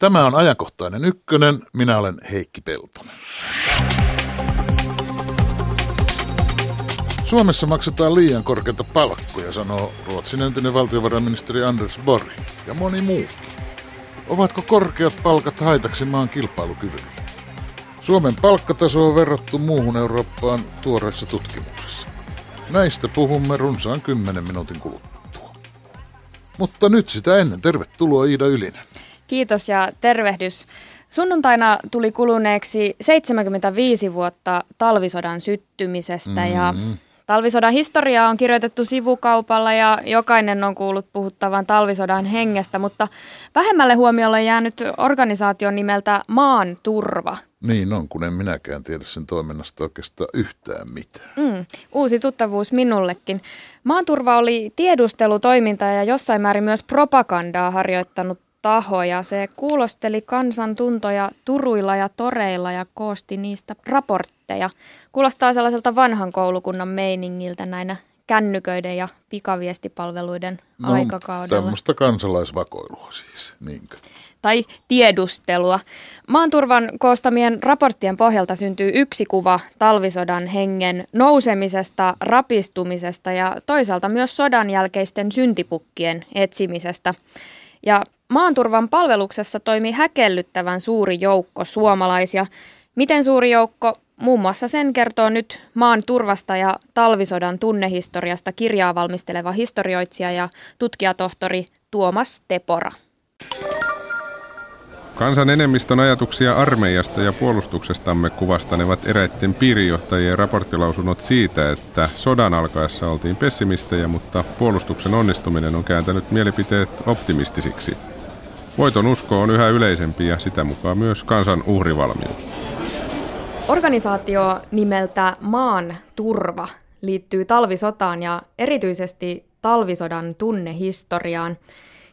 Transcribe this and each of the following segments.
Tämä on ajankohtainen ykkönen. Minä olen Heikki Peltonen. Suomessa maksetaan liian korkeita palkkoja, sanoo Ruotsin entinen valtiovarainministeri Anders Borg ja moni muukin. Ovatko korkeat palkat haitaksi maan kilpailukyvylle? Suomen palkkataso on verrattu muuhun Eurooppaan tuoreessa tutkimuksessa. Näistä puhumme runsaan 10 minuutin kuluttua. Mutta nyt sitä ennen, tervetuloa Iida Ylinen. Kiitos ja tervehdys. Sunnuntaina tuli kuluneeksi 75 vuotta talvisodan syttymisestä mm-hmm. ja Talvisodan historiaa on kirjoitettu sivukaupalla ja jokainen on kuullut puhuttavan talvisodan hengestä, mutta vähemmälle huomiolle on jäänyt organisaation nimeltä Maan turva. Niin on, kun en minäkään tiedä sen toiminnasta oikeastaan yhtään mitään. Mm, uusi tuttavuus minullekin. Maanturva oli tiedustelutoiminta ja jossain määrin myös propagandaa harjoittanut taho ja se kuulosteli kansan tuntoja turuilla ja toreilla ja koosti niistä raportteja. Kuulostaa sellaiselta vanhan koulukunnan meiningiltä näinä kännyköiden ja pikaviestipalveluiden no, aikakaudella. Tämmöistä kansalaisvakoilua siis, niinkö? Tai tiedustelua. Maanturvan koostamien raporttien pohjalta syntyy yksi kuva talvisodan hengen nousemisesta, rapistumisesta ja toisaalta myös sodan jälkeisten syntipukkien etsimisestä. Ja maanturvan palveluksessa toimi häkellyttävän suuri joukko suomalaisia. Miten suuri joukko? Muun muassa sen kertoo nyt maan turvasta ja talvisodan tunnehistoriasta kirjaa valmisteleva historioitsija ja tutkijatohtori Tuomas Tepora. Kansan enemmistön ajatuksia armeijasta ja puolustuksestamme kuvastanevat eräitten piirijohtajien raporttilausunnot siitä, että sodan alkaessa oltiin pessimistejä, mutta puolustuksen onnistuminen on kääntänyt mielipiteet optimistisiksi. Voiton usko on yhä yleisempi ja sitä mukaan myös kansan uhrivalmius. Organisaatio nimeltä Maan turva liittyy talvisotaan ja erityisesti talvisodan tunnehistoriaan.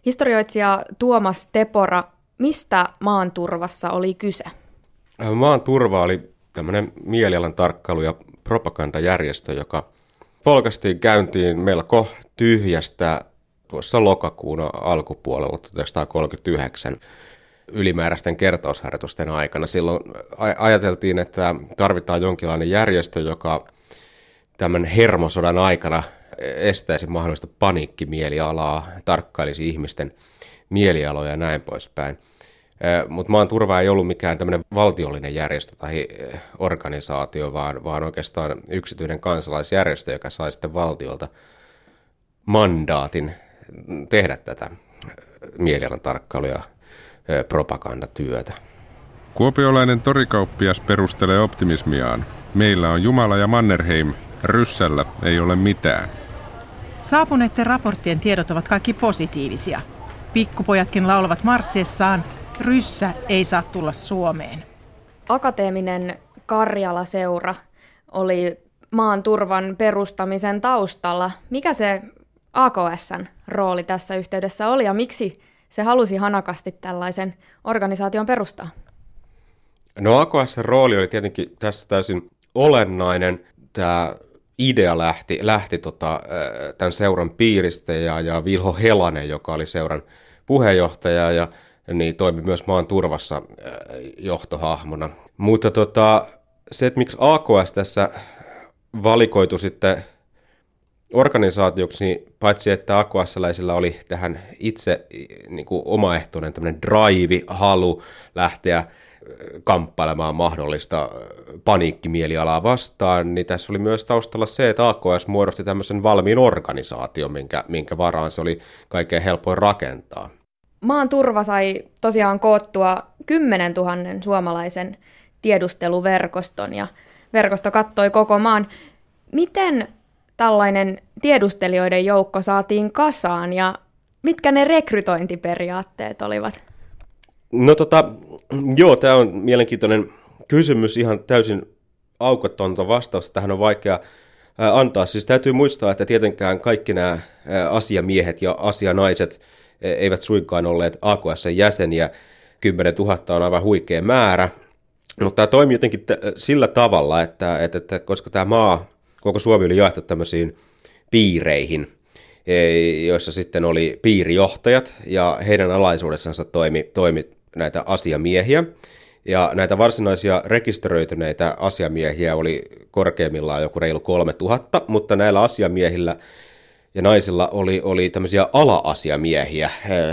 Historioitsija Tuomas Tepora, mistä maan turvassa oli kyse? Maan turva oli tämmöinen mielialan tarkkailu- ja propagandajärjestö, joka polkastiin käyntiin melko tyhjästä tuossa lokakuun alkupuolella 1939 ylimääräisten kertausharjoitusten aikana. Silloin ajateltiin, että tarvitaan jonkinlainen järjestö, joka tämän hermosodan aikana estäisi mahdollista paniikkimielialaa, tarkkailisi ihmisten mielialoja ja näin poispäin. Mutta maan turva ei ollut mikään tämmöinen valtiollinen järjestö tai organisaatio, vaan, vaan oikeastaan yksityinen kansalaisjärjestö, joka sai sitten valtiolta mandaatin tehdä tätä mielialan tarkkailu- ja propagandatyötä. Kuopiolainen torikauppias perustelee optimismiaan. Meillä on Jumala ja Mannerheim, Ryssällä ei ole mitään. Saapuneiden raporttien tiedot ovat kaikki positiivisia. Pikkupojatkin laulavat marssiessaan, Ryssä ei saa tulla Suomeen. Akateeminen Karjala-seura oli maan turvan perustamisen taustalla. Mikä se AKSn rooli tässä yhteydessä oli ja miksi se halusi hanakasti tällaisen organisaation perustaa? No AKSn rooli oli tietenkin tässä täysin olennainen. Tämä idea lähti, lähti tota, tämän seuran piiristä ja, ja Vilho Helanen, joka oli seuran puheenjohtaja ja niin toimi myös maan turvassa johtohahmona. Mutta tota, se, että miksi AKS tässä valikoitu sitten organisaatioksi, niin paitsi että AKS-läisillä oli tähän itse niin kuin omaehtoinen tämmöinen drive, halu lähteä kamppailemaan mahdollista paniikkimielialaa vastaan, niin tässä oli myös taustalla se, että AKS muodosti tämmöisen valmiin organisaation, minkä, minkä varaan se oli kaikkein helpoin rakentaa. Maan turva sai tosiaan koottua 10 000 suomalaisen tiedusteluverkoston ja verkosto kattoi koko maan. Miten tällainen tiedustelijoiden joukko saatiin kasaan ja mitkä ne rekrytointiperiaatteet olivat? No tota, joo, tämä on mielenkiintoinen kysymys, ihan täysin aukotonta vastausta. Tähän on vaikea antaa. Siis täytyy muistaa, että tietenkään kaikki nämä asiamiehet ja asianaiset eivät suinkaan olleet AKS-jäseniä. 10 000 on aivan huikea määrä, mutta tämä toimii jotenkin sillä tavalla, että, että, että koska tämä maa koko Suomi oli jaettu tämmöisiin piireihin, e, joissa sitten oli piirijohtajat ja heidän alaisuudessansa toimi, toimi näitä asiamiehiä. Ja näitä varsinaisia rekisteröityneitä asiamiehiä oli korkeimmillaan joku reilu 3000, mutta näillä asiamiehillä ja naisilla oli, oli tämmöisiä ala-asiamiehiä.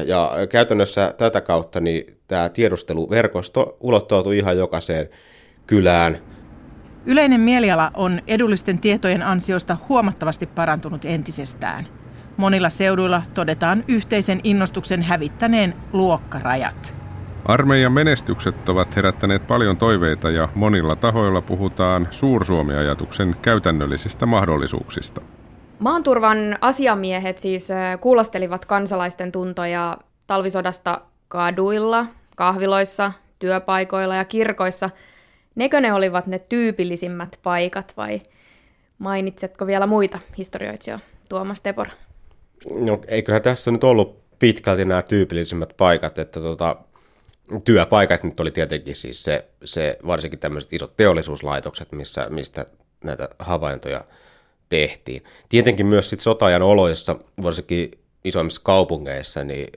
Ja käytännössä tätä kautta niin tämä tiedusteluverkosto ulottautui ihan jokaiseen kylään. Yleinen mieliala on edullisten tietojen ansiosta huomattavasti parantunut entisestään. Monilla seuduilla todetaan yhteisen innostuksen hävittäneen luokkarajat. Armeijan menestykset ovat herättäneet paljon toiveita ja monilla tahoilla puhutaan Suursuomi-ajatuksen käytännöllisistä mahdollisuuksista. Maanturvan asiamiehet siis kuulostelivat kansalaisten tuntoja talvisodasta kaduilla, kahviloissa, työpaikoilla ja kirkoissa. Nekö ne olivat ne tyypillisimmät paikat vai mainitsetko vielä muita historioitsijoita, Tuomas Tepor? No eiköhän tässä nyt ollut pitkälti nämä tyypillisimmät paikat, että tota, työpaikat nyt oli tietenkin siis se, se varsinkin tämmöiset isot teollisuuslaitokset, missä, mistä näitä havaintoja tehtiin. Tietenkin myös sit sotajan oloissa, varsinkin isoimmissa kaupungeissa, niin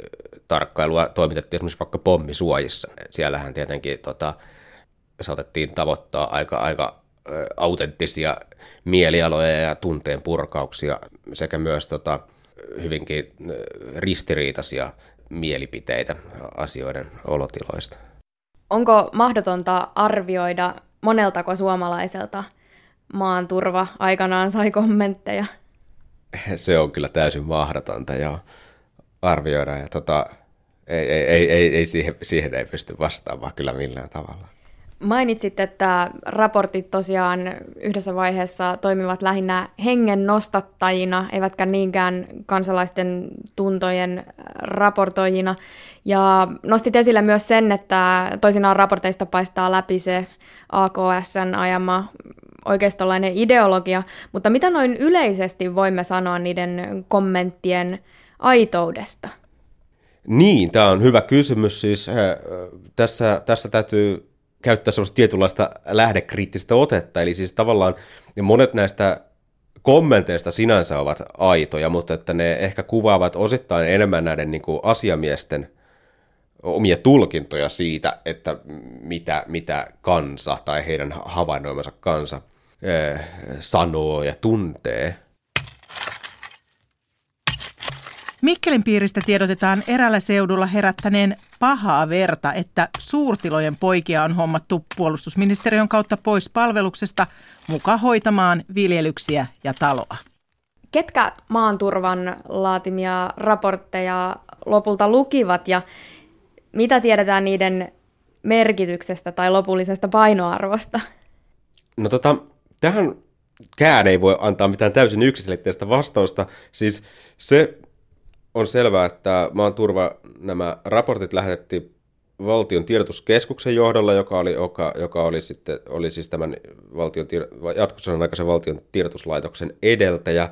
tarkkailua toimitettiin esimerkiksi vaikka pommisuojissa. Siellähän tietenkin tota, saatettiin tavoittaa aika, aika autenttisia mielialoja ja tunteen purkauksia sekä myös tota, hyvinkin ristiriitaisia mielipiteitä asioiden olotiloista. Onko mahdotonta arvioida moneltako suomalaiselta maan turva aikanaan sai kommentteja? Se on kyllä täysin mahdotonta ja arvioida ja tota, ei, ei, ei, ei, ei siihen, siihen ei pysty vastaamaan kyllä millään tavalla. Mainitsit, että raportit tosiaan yhdessä vaiheessa toimivat lähinnä hengen nostattajina, eivätkä niinkään kansalaisten tuntojen raportoijina. Ja nostit esille myös sen, että toisinaan raporteista paistaa läpi se AKSn ajama oikeistolainen ideologia, mutta mitä noin yleisesti voimme sanoa niiden kommenttien aitoudesta? Niin, tämä on hyvä kysymys. Siis, äh, tässä, tässä täytyy käyttää sellaista tietynlaista lähdekriittistä otetta, eli siis tavallaan monet näistä kommenteista sinänsä ovat aitoja, mutta että ne ehkä kuvaavat osittain enemmän näiden niin kuin asiamiesten omia tulkintoja siitä, että mitä, mitä kansa tai heidän havainnoimansa kansa eh, sanoo ja tuntee. Mikkelin piiristä tiedotetaan erällä seudulla herättäneen pahaa verta, että suurtilojen poikia on hommattu puolustusministeriön kautta pois palveluksesta muka hoitamaan viljelyksiä ja taloa. Ketkä maanturvan laatimia raportteja lopulta lukivat ja mitä tiedetään niiden merkityksestä tai lopullisesta painoarvosta? No tota, tähän kään ei voi antaa mitään täysin yksiselitteistä vastausta. Siis se on selvää, että maan turva nämä raportit lähetettiin valtion tiedotuskeskuksen johdolla, joka oli, joka, joka oli, sitten, oli siis tämän valtion, jatkossa aikaisen valtion tiedotuslaitoksen edeltäjä,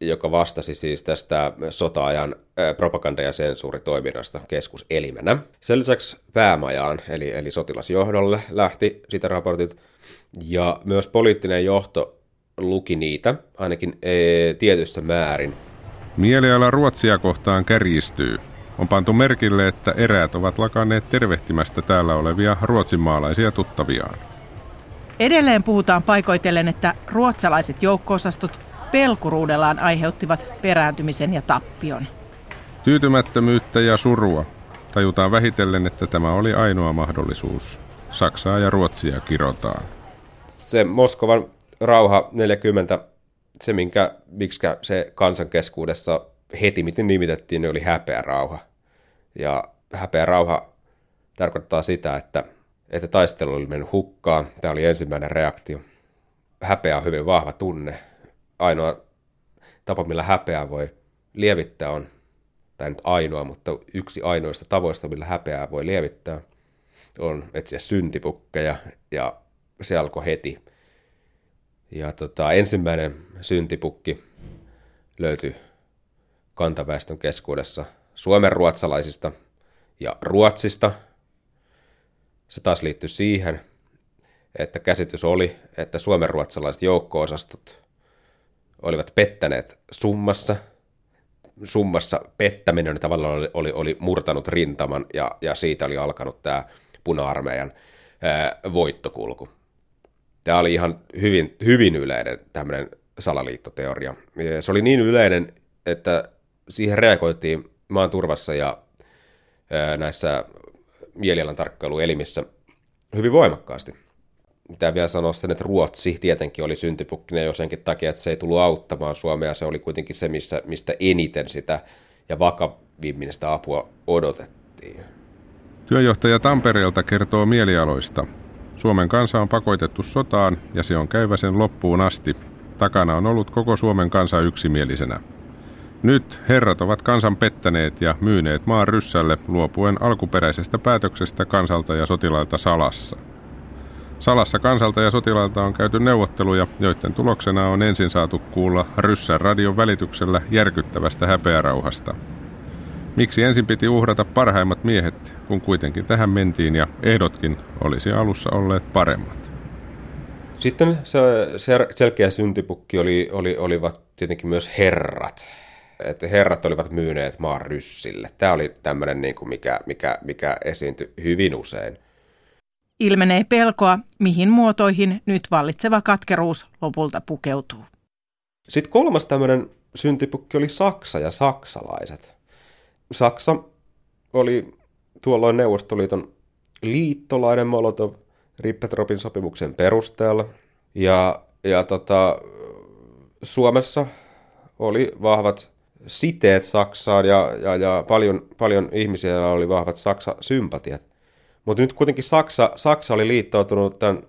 joka vastasi siis tästä sota-ajan propaganda- ja sensuuritoiminnasta keskuselimenä. Sen lisäksi päämajaan, eli, eli sotilasjohdolle lähti sitä raportit, ja myös poliittinen johto luki niitä, ainakin e, tietyssä määrin. Mieliala Ruotsia kohtaan kärjistyy. On pantu merkille, että eräät ovat lakanneet tervehtimästä täällä olevia ruotsinmaalaisia tuttaviaan. Edelleen puhutaan paikoitellen, että ruotsalaiset joukkoosastot pelkuruudellaan aiheuttivat perääntymisen ja tappion. Tyytymättömyyttä ja surua. Tajutaan vähitellen, että tämä oli ainoa mahdollisuus. Saksaa ja Ruotsia kirotaan. Se Moskovan rauha 40 se, minkä, miksi se kansan keskuudessa heti miten nimitettiin, niin oli häpeä rauha. Ja häpeä rauha tarkoittaa sitä, että, että taistelu oli mennyt hukkaan. Tämä oli ensimmäinen reaktio. Häpeä on hyvin vahva tunne. Ainoa tapa, millä häpeää voi lievittää on, tai nyt ainoa, mutta yksi ainoista tavoista, millä häpeää voi lievittää, on etsiä syntipukkeja, ja se alkoi heti ja tota, ensimmäinen syntipukki löytyi kantaväestön keskuudessa Suomen ruotsalaisista ja Ruotsista. Se taas liittyy siihen, että käsitys oli, että Suomen ruotsalaiset joukko-osastot olivat pettäneet summassa summassa pettäminen tavallaan oli, oli, oli murtanut rintaman ja, ja siitä oli alkanut tämä puna-armeijan ää, voittokulku. Tämä oli ihan hyvin, hyvin yleinen tämmöinen salaliittoteoria. Se oli niin yleinen, että siihen reagoitiin maan turvassa ja näissä mielialan tarkkailuelimissä hyvin voimakkaasti. Mitä vielä sanoa sen, että Ruotsi tietenkin oli syntipukkinen jo senkin takia, että se ei tullut auttamaan Suomea. Se oli kuitenkin se, missä, mistä eniten sitä ja vakavimmin sitä apua odotettiin. Työjohtaja Tampereelta kertoo mielialoista. Suomen kansa on pakotettu sotaan ja se on käyvä sen loppuun asti. Takana on ollut koko Suomen kansa yksimielisenä. Nyt herrat ovat kansan pettäneet ja myyneet maan ryssälle luopuen alkuperäisestä päätöksestä kansalta ja sotilailta salassa. Salassa kansalta ja sotilailta on käyty neuvotteluja, joiden tuloksena on ensin saatu kuulla ryssän radion välityksellä järkyttävästä häpeärauhasta. Miksi ensin piti uhrata parhaimmat miehet, kun kuitenkin tähän mentiin ja ehdotkin olisi alussa olleet paremmat? Sitten se, selkeä syntipukki oli, oli, olivat tietenkin myös herrat. Että herrat olivat myyneet maan ryssille. Tämä oli tämmöinen, niin kuin mikä, mikä, mikä esiintyi hyvin usein. Ilmenee pelkoa, mihin muotoihin nyt vallitseva katkeruus lopulta pukeutuu. Sitten kolmas tämmöinen syntipukki oli Saksa ja saksalaiset. Saksa oli tuolloin Neuvostoliiton liittolainen Molotov Rippetropin sopimuksen perusteella. Ja, ja tota, Suomessa oli vahvat siteet Saksaan ja, ja, ja paljon, paljon ihmisiä oli vahvat Saksa-sympatiat. Mutta nyt kuitenkin Saksa, Saksa oli liittoutunut tämän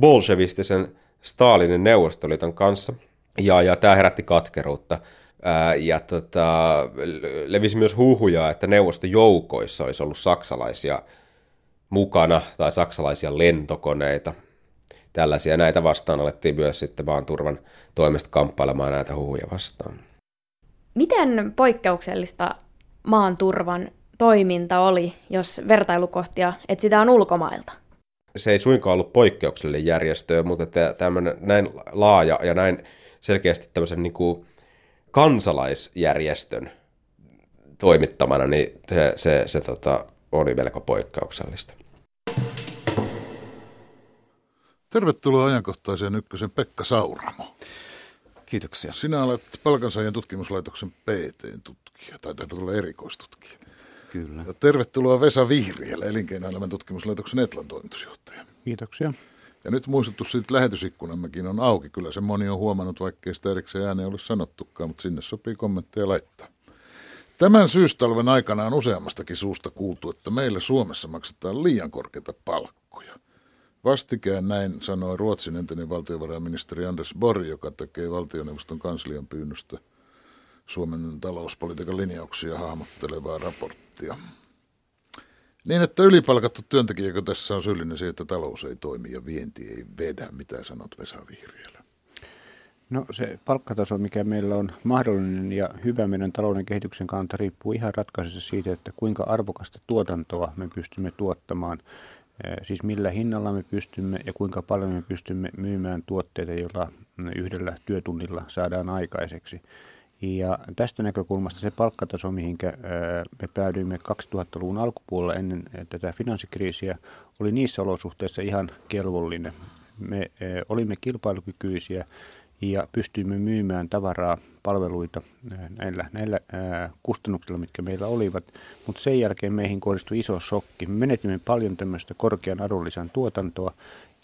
bolshevistisen Stalinin Neuvostoliiton kanssa, ja, ja tämä herätti katkeruutta. Ja tota, levisi myös huhuja, että neuvostojoukoissa olisi ollut saksalaisia mukana tai saksalaisia lentokoneita. Tällaisia näitä vastaan alettiin myös sitten maan turvan toimesta kamppailemaan näitä huhuja vastaan. Miten poikkeuksellista maan turvan toiminta oli, jos vertailukohtia etsitään ulkomailta? Se ei suinkaan ollut poikkeuksellinen järjestö, mutta tämmöinen näin laaja ja näin selkeästi tämmöisen niin kuin kansalaisjärjestön toimittamana, niin se, se, se tota, oli melko poikkeuksellista. Tervetuloa ajankohtaiseen ykkösen Pekka Sauramo. Kiitoksia. Sinä olet Palkansaajien tutkimuslaitoksen PT-tutkija, tai täytyy olla erikoistutkija. Kyllä. Ja tervetuloa Vesa Vihriälä, elinkeinoelämän tutkimuslaitoksen Etlan toimitusjohtaja. Kiitoksia. Ja nyt muistutus siitä lähetysikkunammekin on auki. Kyllä se moni on huomannut, vaikkei sitä erikseen ääneen ole sanottukaan, mutta sinne sopii kommentteja laittaa. Tämän syystalven aikana on useammastakin suusta kuultu, että meillä Suomessa maksetaan liian korkeita palkkoja. Vastikään näin sanoi Ruotsin entinen valtiovarainministeri Anders Borg, joka tekee valtioneuvoston kanslian pyynnöstä Suomen talouspolitiikan linjauksia hahmottelevaa raporttia. Niin, että ylipalkattu työntekijäkö tässä on syyllinen siihen, että talous ei toimi ja vienti ei vedä. Mitä sanot Vesa Vihriälä? No se palkkataso, mikä meillä on mahdollinen ja hyvä meidän talouden kehityksen kannalta, riippuu ihan ratkaisussa siitä, että kuinka arvokasta tuotantoa me pystymme tuottamaan. Siis millä hinnalla me pystymme ja kuinka paljon me pystymme myymään tuotteita, joilla yhdellä työtunnilla saadaan aikaiseksi. Ja tästä näkökulmasta se palkkataso, mihinkä me päädyimme 2000-luvun alkupuolella ennen tätä finanssikriisiä, oli niissä olosuhteissa ihan kelvollinen. Me olimme kilpailukykyisiä ja pystyimme myymään tavaraa, palveluita näillä, näillä kustannuksilla, mitkä meillä olivat. Mutta sen jälkeen meihin kohdistui iso shokki. Me menetimme paljon tämmöistä korkean arvonlisän tuotantoa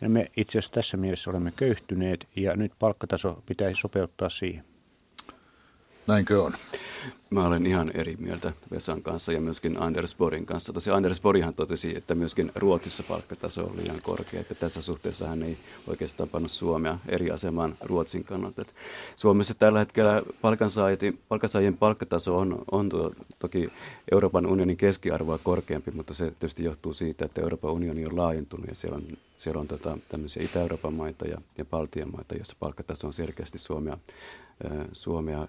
ja me itse asiassa tässä mielessä olemme köyhtyneet ja nyt palkkataso pitäisi sopeuttaa siihen. Näinkö on? Mä olen ihan eri mieltä Vesan kanssa ja myöskin Anders Borin kanssa. Tosiaan Anders Borihan totesi, että myöskin Ruotsissa palkkataso on liian korkea, että tässä suhteessa hän ei oikeastaan pannut Suomea eri asemaan Ruotsin kannalta. Että Suomessa tällä hetkellä palkansaajien palkkataso on, on tuo, toki Euroopan unionin keskiarvoa korkeampi, mutta se tietysti johtuu siitä, että Euroopan unioni on laajentunut ja siellä on, siellä on tota, tämmöisiä Itä-Euroopan maita ja, ja Baltian maita, joissa palkkataso on selkeästi Suomea, Suomea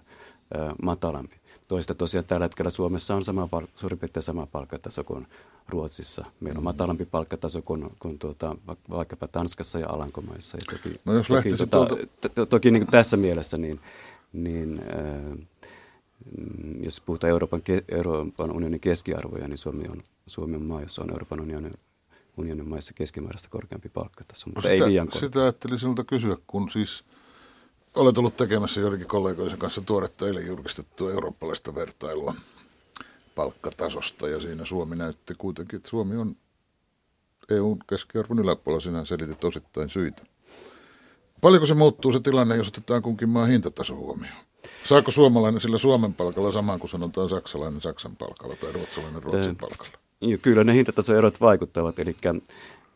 matalampi. Toista tosiaan tällä hetkellä Suomessa on sama, suurin piirtein sama palkkataso kuin Ruotsissa. Meillä on mm. matalampi palkkataso kuin, kuin tuota, vaikkapa Tanskassa ja Alankomaissa. Ja toki, no jos toki, tuota, tuolta... to, toki niin kuin tässä mielessä niin, niin mm, jos puhutaan Euroopan, Euroopan unionin keskiarvoja, niin Suomi on, Suomi on maa, jossa on Euroopan unionin, unionin maissa keskimääräistä korkeampi palkkataso, mutta no sitä, ei liian korkea. Sitä ajattelin sinulta kysyä, kun siis olet ollut tekemässä joidenkin kollegoisen kanssa tuoretta eilen julkistettua eurooppalaista vertailua palkkatasosta ja siinä Suomi näytti kuitenkin, että Suomi on EUn keskiarvon yläpuolella, sinä selitit osittain syitä. Paljonko se muuttuu se tilanne, jos otetaan kunkin maan hintataso huomioon? Saako suomalainen sillä Suomen palkalla samaan kuin sanotaan saksalainen Saksan palkalla tai ruotsalainen Ruotsin palkalla? Kyllä ne hintatasoerot vaikuttavat, eli,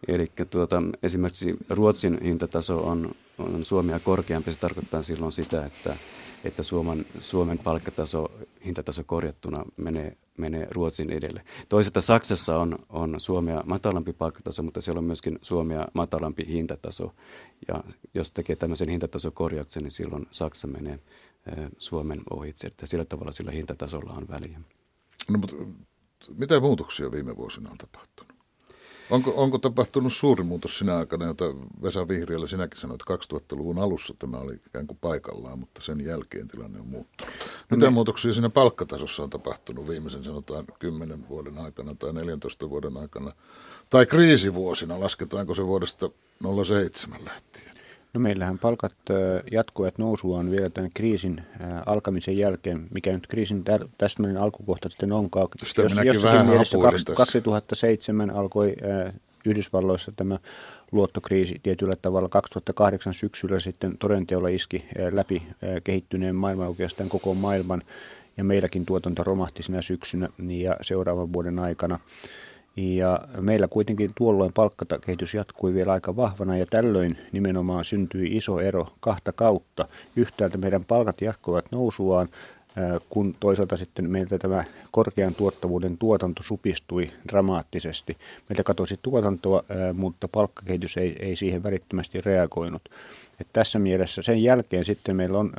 eli tuota, esimerkiksi Ruotsin hintataso on, on Suomea korkeampi. Se tarkoittaa silloin sitä, että, että Suomen, Suomen palkkataso, hintataso korjattuna menee, menee Ruotsin edelle. Toisaalta Saksassa on, on Suomea matalampi palkkataso, mutta siellä on myöskin Suomea matalampi hintataso. Ja jos tekee tämmöisen hintatasokorjauksen, niin silloin Saksa menee Suomen ohitse. Että sillä tavalla sillä hintatasolla on väliä. No, mutta mitä muutoksia viime vuosina on tapahtunut? Onko, onko tapahtunut suuri muutos sinä aikana, jota Vesa Vihriöllä sinäkin sanoit, että 2000-luvun alussa tämä oli ikään kuin paikallaan, mutta sen jälkeen tilanne on muuttunut. Mitä no, muutoksia siinä palkkatasossa on tapahtunut viimeisen sanotaan 10 vuoden aikana tai 14 vuoden aikana? Tai kriisivuosina, lasketaanko se vuodesta 07 lähtien? No meillähän palkat jatkuvat nousuaan vielä tämän kriisin alkamisen jälkeen, mikä nyt kriisin täsmällinen alkukohta sitten onkaan. Sitä Jos, jossakin mielessä 2007 alkoi Yhdysvalloissa tämä luottokriisi tietyllä tavalla. 2008 syksyllä sitten todenteolla iski läpi kehittyneen maailman oikeastaan koko maailman ja meilläkin tuotanto romahti sinä syksynä ja seuraavan vuoden aikana. Ja meillä kuitenkin tuolloin palkkakehitys jatkui vielä aika vahvana ja tällöin nimenomaan syntyi iso ero kahta kautta. Yhtäältä meidän palkat jatkuivat nousuaan, kun toisaalta sitten meiltä tämä korkean tuottavuuden tuotanto supistui dramaattisesti. Meiltä katosi tuotantoa, mutta palkkakehitys ei, ei siihen välittömästi reagoinut. Et tässä mielessä sen jälkeen sitten meillä on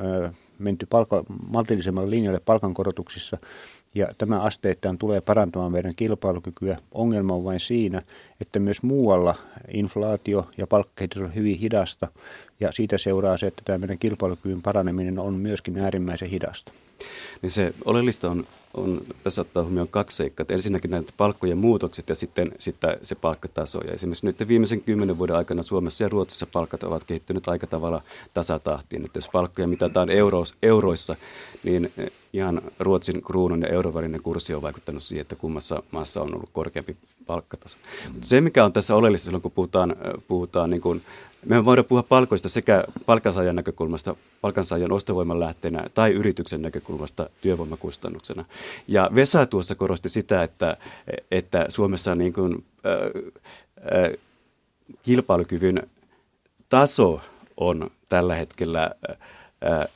menty palka, maltillisemmalle linjalle palkankorotuksissa ja tämä asteittain tulee parantamaan meidän kilpailukykyä. Ongelma on vain siinä, että myös muualla inflaatio ja palkkakehitys on hyvin hidasta ja siitä seuraa se, että tämä meidän kilpailukyvyn paraneminen on myöskin äärimmäisen hidasta. Niin se oleellista on, on tässä ottaa huomioon kaksi seikkaa. Ensinnäkin näitä palkkojen muutokset ja sitten, sitten se palkkataso. Ja esimerkiksi nyt viimeisen kymmenen vuoden aikana Suomessa ja Ruotsissa palkat ovat kehittyneet aika tavalla tasatahtiin. Että jos palkkoja mitataan euro, euroissa, niin ihan Ruotsin kruunun ja euron välinen kurssi on vaikuttanut siihen, että kummassa maassa on ollut korkeampi palkkataso. Mutta se, mikä on tässä oleellista silloin, kun puhutaan, puhutaan niin kuin me voidaan puhua palkoista sekä palkansaajan näkökulmasta, palkansaajan ostovoiman lähteenä tai yrityksen näkökulmasta työvoimakustannuksena. Ja Vesa tuossa korosti sitä, että, että Suomessa niin kuin, äh, äh, kilpailukyvyn taso on tällä hetkellä äh, äh,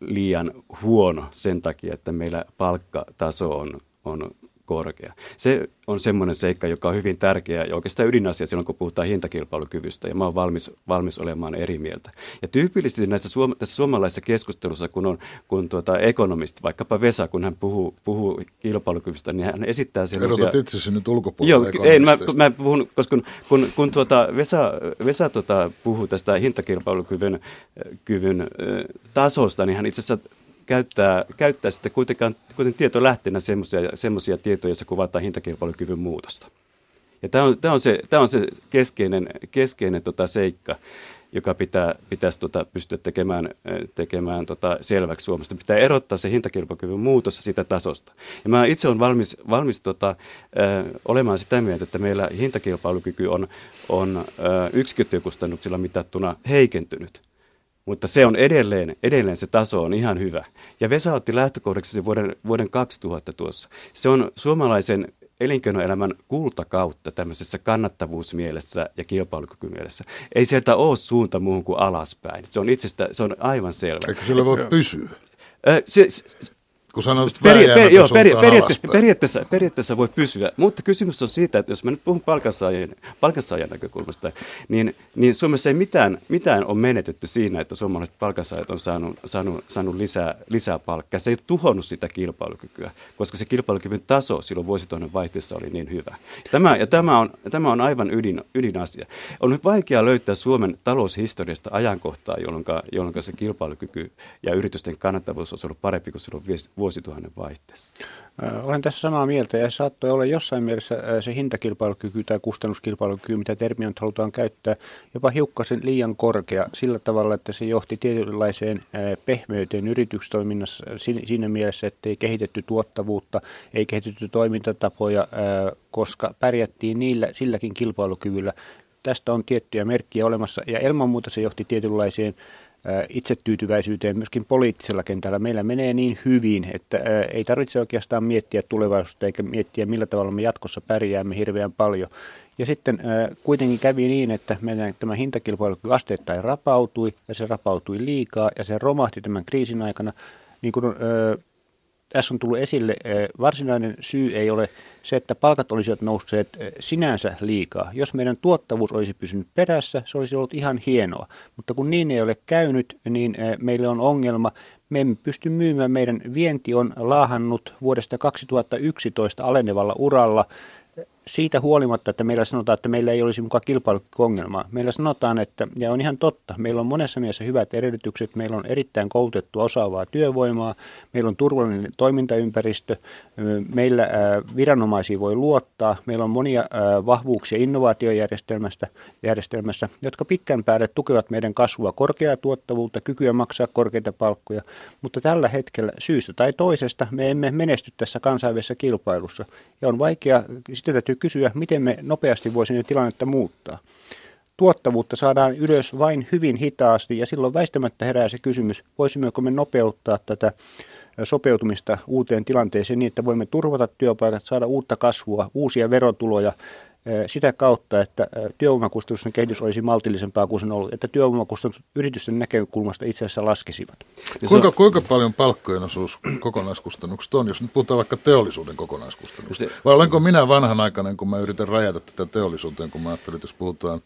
liian huono sen takia, että meillä palkkataso on, on korkea. Se on semmoinen seikka, joka on hyvin tärkeä ja oikeastaan ydinasia silloin, kun puhutaan hintakilpailukyvystä, ja mä oon valmis, valmis olemaan eri mieltä. Ja tyypillisesti näissä suom- tässä suomalaisessa keskustelussa, kun on kun tuota ekonomisti, vaikkapa Vesa, kun hän puhuu, puhuu kilpailukyvystä, niin hän esittää sellaisia... Erotat itsesi nyt ulkopuolella Joo, ei, mä, mä puhun, koska kun, kun, kun tuota Vesa, Vesa tuota, puhuu tästä hintakilpailukyvyn kyvyn, tasosta, niin hän itse asiassa käyttää, käyttää sitten kuitenkaan, kuitenkin tietolähteenä semmoisia tietoja, joissa kuvataan hintakilpailukyvyn muutosta. Ja tämä on, tämä on se, tämä on se keskeinen, keskeinen tota seikka, joka pitää, pitäisi tota, pystyä tekemään, tekemään tota, selväksi Suomesta. Pitää erottaa se hintakilpailukyvyn muutos sitä tasosta. Ja mä itse olen valmis, valmis tota, äh, olemaan sitä mieltä, että meillä hintakilpailukyky on, on äh, yksikkötyökustannuksilla mitattuna heikentynyt. Mutta se on edelleen, edelleen se taso on ihan hyvä. Ja Vesa otti lähtökohdaksi vuoden, vuoden 2000 tuossa. Se on suomalaisen elinkeinoelämän kultakautta tämmöisessä kannattavuusmielessä ja kilpailukykymielessä. Ei sieltä ole suunta muuhun kuin alaspäin. Se on itsestä, se on aivan selvä. Eikö sillä voi pysyä? se, se, kun sanoit peria- per- joo, peri- periaatteessa, periaatteessa, periaatteessa voi pysyä, mutta kysymys on siitä, että jos mä nyt puhun palkansaajien, palkansaajan näkökulmasta, niin, niin Suomessa ei mitään, mitään ole menetetty siinä, että suomalaiset palkansaajat on saanut, saanut, saanut lisää, lisää palkkaa. Se ei ole tuhonnut sitä kilpailukykyä, koska se kilpailukyvyn taso silloin vuosituhannen vaihteessa oli niin hyvä. Tämä, ja tämä on, tämä on aivan ydin, ydinasia. On nyt vaikea löytää Suomen taloushistoriasta ajankohtaa, jolloin, jolloin se kilpailukyky ja yritysten kannattavuus on ollut parempi kuin silloin vuosituhannen vaihteessa. Olen tässä samaa mieltä ja saattoi olla jossain mielessä se hintakilpailukyky tai kustannuskilpailukyky, mitä termiä nyt halutaan käyttää, jopa hiukkasen liian korkea sillä tavalla, että se johti tietynlaiseen pehmeyteen yritystoiminnassa siinä mielessä, että ei kehitetty tuottavuutta, ei kehitetty toimintatapoja, koska pärjättiin niillä, silläkin kilpailukyvyllä. Tästä on tiettyjä merkkiä olemassa ja ilman muuta se johti tietynlaiseen itsetyytyväisyyteen myöskin poliittisella kentällä. Meillä menee niin hyvin, että ei tarvitse oikeastaan miettiä tulevaisuutta eikä miettiä, millä tavalla me jatkossa pärjäämme hirveän paljon. Ja sitten kuitenkin kävi niin, että meidän tämä hintakilpailukyky asteittain rapautui ja se rapautui liikaa ja se romahti tämän kriisin aikana. Niin kuin tässä on tullut esille, eh, varsinainen syy ei ole se, että palkat olisivat nousseet eh, sinänsä liikaa. Jos meidän tuottavuus olisi pysynyt perässä, se olisi ollut ihan hienoa. Mutta kun niin ei ole käynyt, niin eh, meillä on ongelma. Me emme pysty myymään. Meidän vienti on laahannut vuodesta 2011 alenevalla uralla siitä huolimatta, että meillä sanotaan, että meillä ei olisi mukaan kilpailuongelmaa. Meillä sanotaan, että, ja on ihan totta, meillä on monessa mielessä hyvät edellytykset, meillä on erittäin koulutettua osaavaa työvoimaa, meillä on turvallinen toimintaympäristö, meillä viranomaisiin voi luottaa, meillä on monia vahvuuksia innovaatiojärjestelmästä, järjestelmässä, jotka pitkän päälle tukevat meidän kasvua, korkeaa tuottavuutta, kykyä maksaa korkeita palkkoja, mutta tällä hetkellä syystä tai toisesta me emme menesty tässä kansainvälisessä kilpailussa. Ja on vaikea, sitä täytyy kysyä, miten me nopeasti voisimme tilannetta muuttaa. Tuottavuutta saadaan ylös vain hyvin hitaasti ja silloin väistämättä herää se kysymys, voisimmeko me nopeuttaa tätä sopeutumista uuteen tilanteeseen niin, että voimme turvata työpaikat, saada uutta kasvua, uusia verotuloja sitä kautta, että työvoimakustannusten kehitys olisi maltillisempaa kuin se on ollut, että työvoimakustannukset yritysten näkökulmasta itse asiassa laskisivat. Kuinka, kuinka paljon palkkojen osuus kokonaiskustannuksista on, jos nyt puhutaan vaikka teollisuuden kokonaiskustannuksista? Vai olenko minä vanhanaikainen, kun mä yritän rajata tätä teollisuuteen, kun mä ajattelin, että jos puhutaan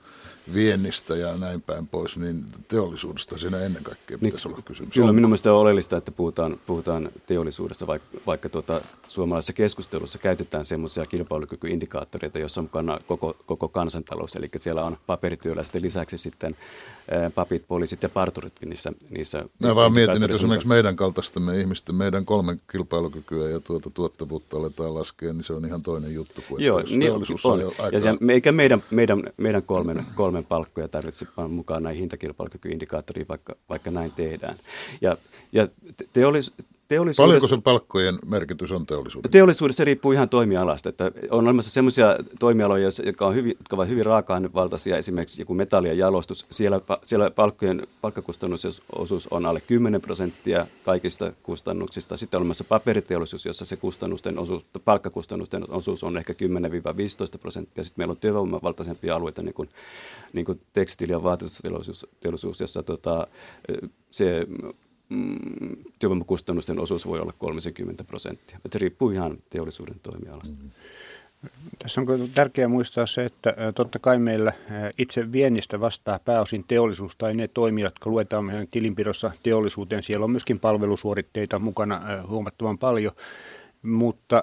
viennistä ja näin päin pois, niin teollisuudesta siinä ennen kaikkea niin, pitäisi niin, olla kysymys. Kyllä minun mielestä on oleellista, että puhutaan, puhutaan teollisuudessa, vaikka, vaikka tuota, suomalaisessa keskustelussa käytetään semmoisia kilpailukykyindikaattoreita, joissa on mukana koko, koko kansantalous, eli siellä on paperityöläisten lisäksi sitten ää, papit, poliisit ja parturit niissä. niissä Mä vaan mietin, että esimerkiksi meidän kaltaistamme ihmisten, meidän kolmen kilpailukykyä ja tuota tuottavuutta aletaan laskea, niin se on ihan toinen juttu kuin Joo, että niin, on. on aika... ja se, eikä meidän, meidän, meidän kolmen, kolmen Suomen palkkoja tarvitse mukaan näihin hintakilpailukykyindikaattoriin, vaikka, vaikka näin tehdään. Ja, ja teollis, teollisuudessa... Paljonko sen palkkojen merkitys on teollisuudessa? Teollisuudessa riippuu ihan toimialasta. Että on olemassa sellaisia toimialoja, jotka, on hyvin, jotka ovat hyvin raaka-ainevaltaisia, esimerkiksi joku metallien jalostus. Siellä, siellä palkkojen palkkakustannusosuus on alle 10 prosenttia kaikista kustannuksista. Sitten on olemassa paperiteollisuus, jossa se kustannusten osuus, palkkakustannusten osuus on ehkä 10-15 prosenttia. Sitten meillä on työvoimavaltaisempia alueita, niin kuin, niin kuin tekstiili- ja vaatetusteollisuus, jossa tota, se mm, työvoimakustannusten osuus voi olla 30 prosenttia. se riippuu ihan teollisuuden toimialasta. Mm-hmm. Tässä on tärkeää muistaa se, että totta kai meillä itse viennistä vastaa pääosin teollisuus tai ne toimijat, jotka luetaan meidän tilinpidossa teollisuuteen. Siellä on myöskin palvelusuoritteita mukana huomattavan paljon, mutta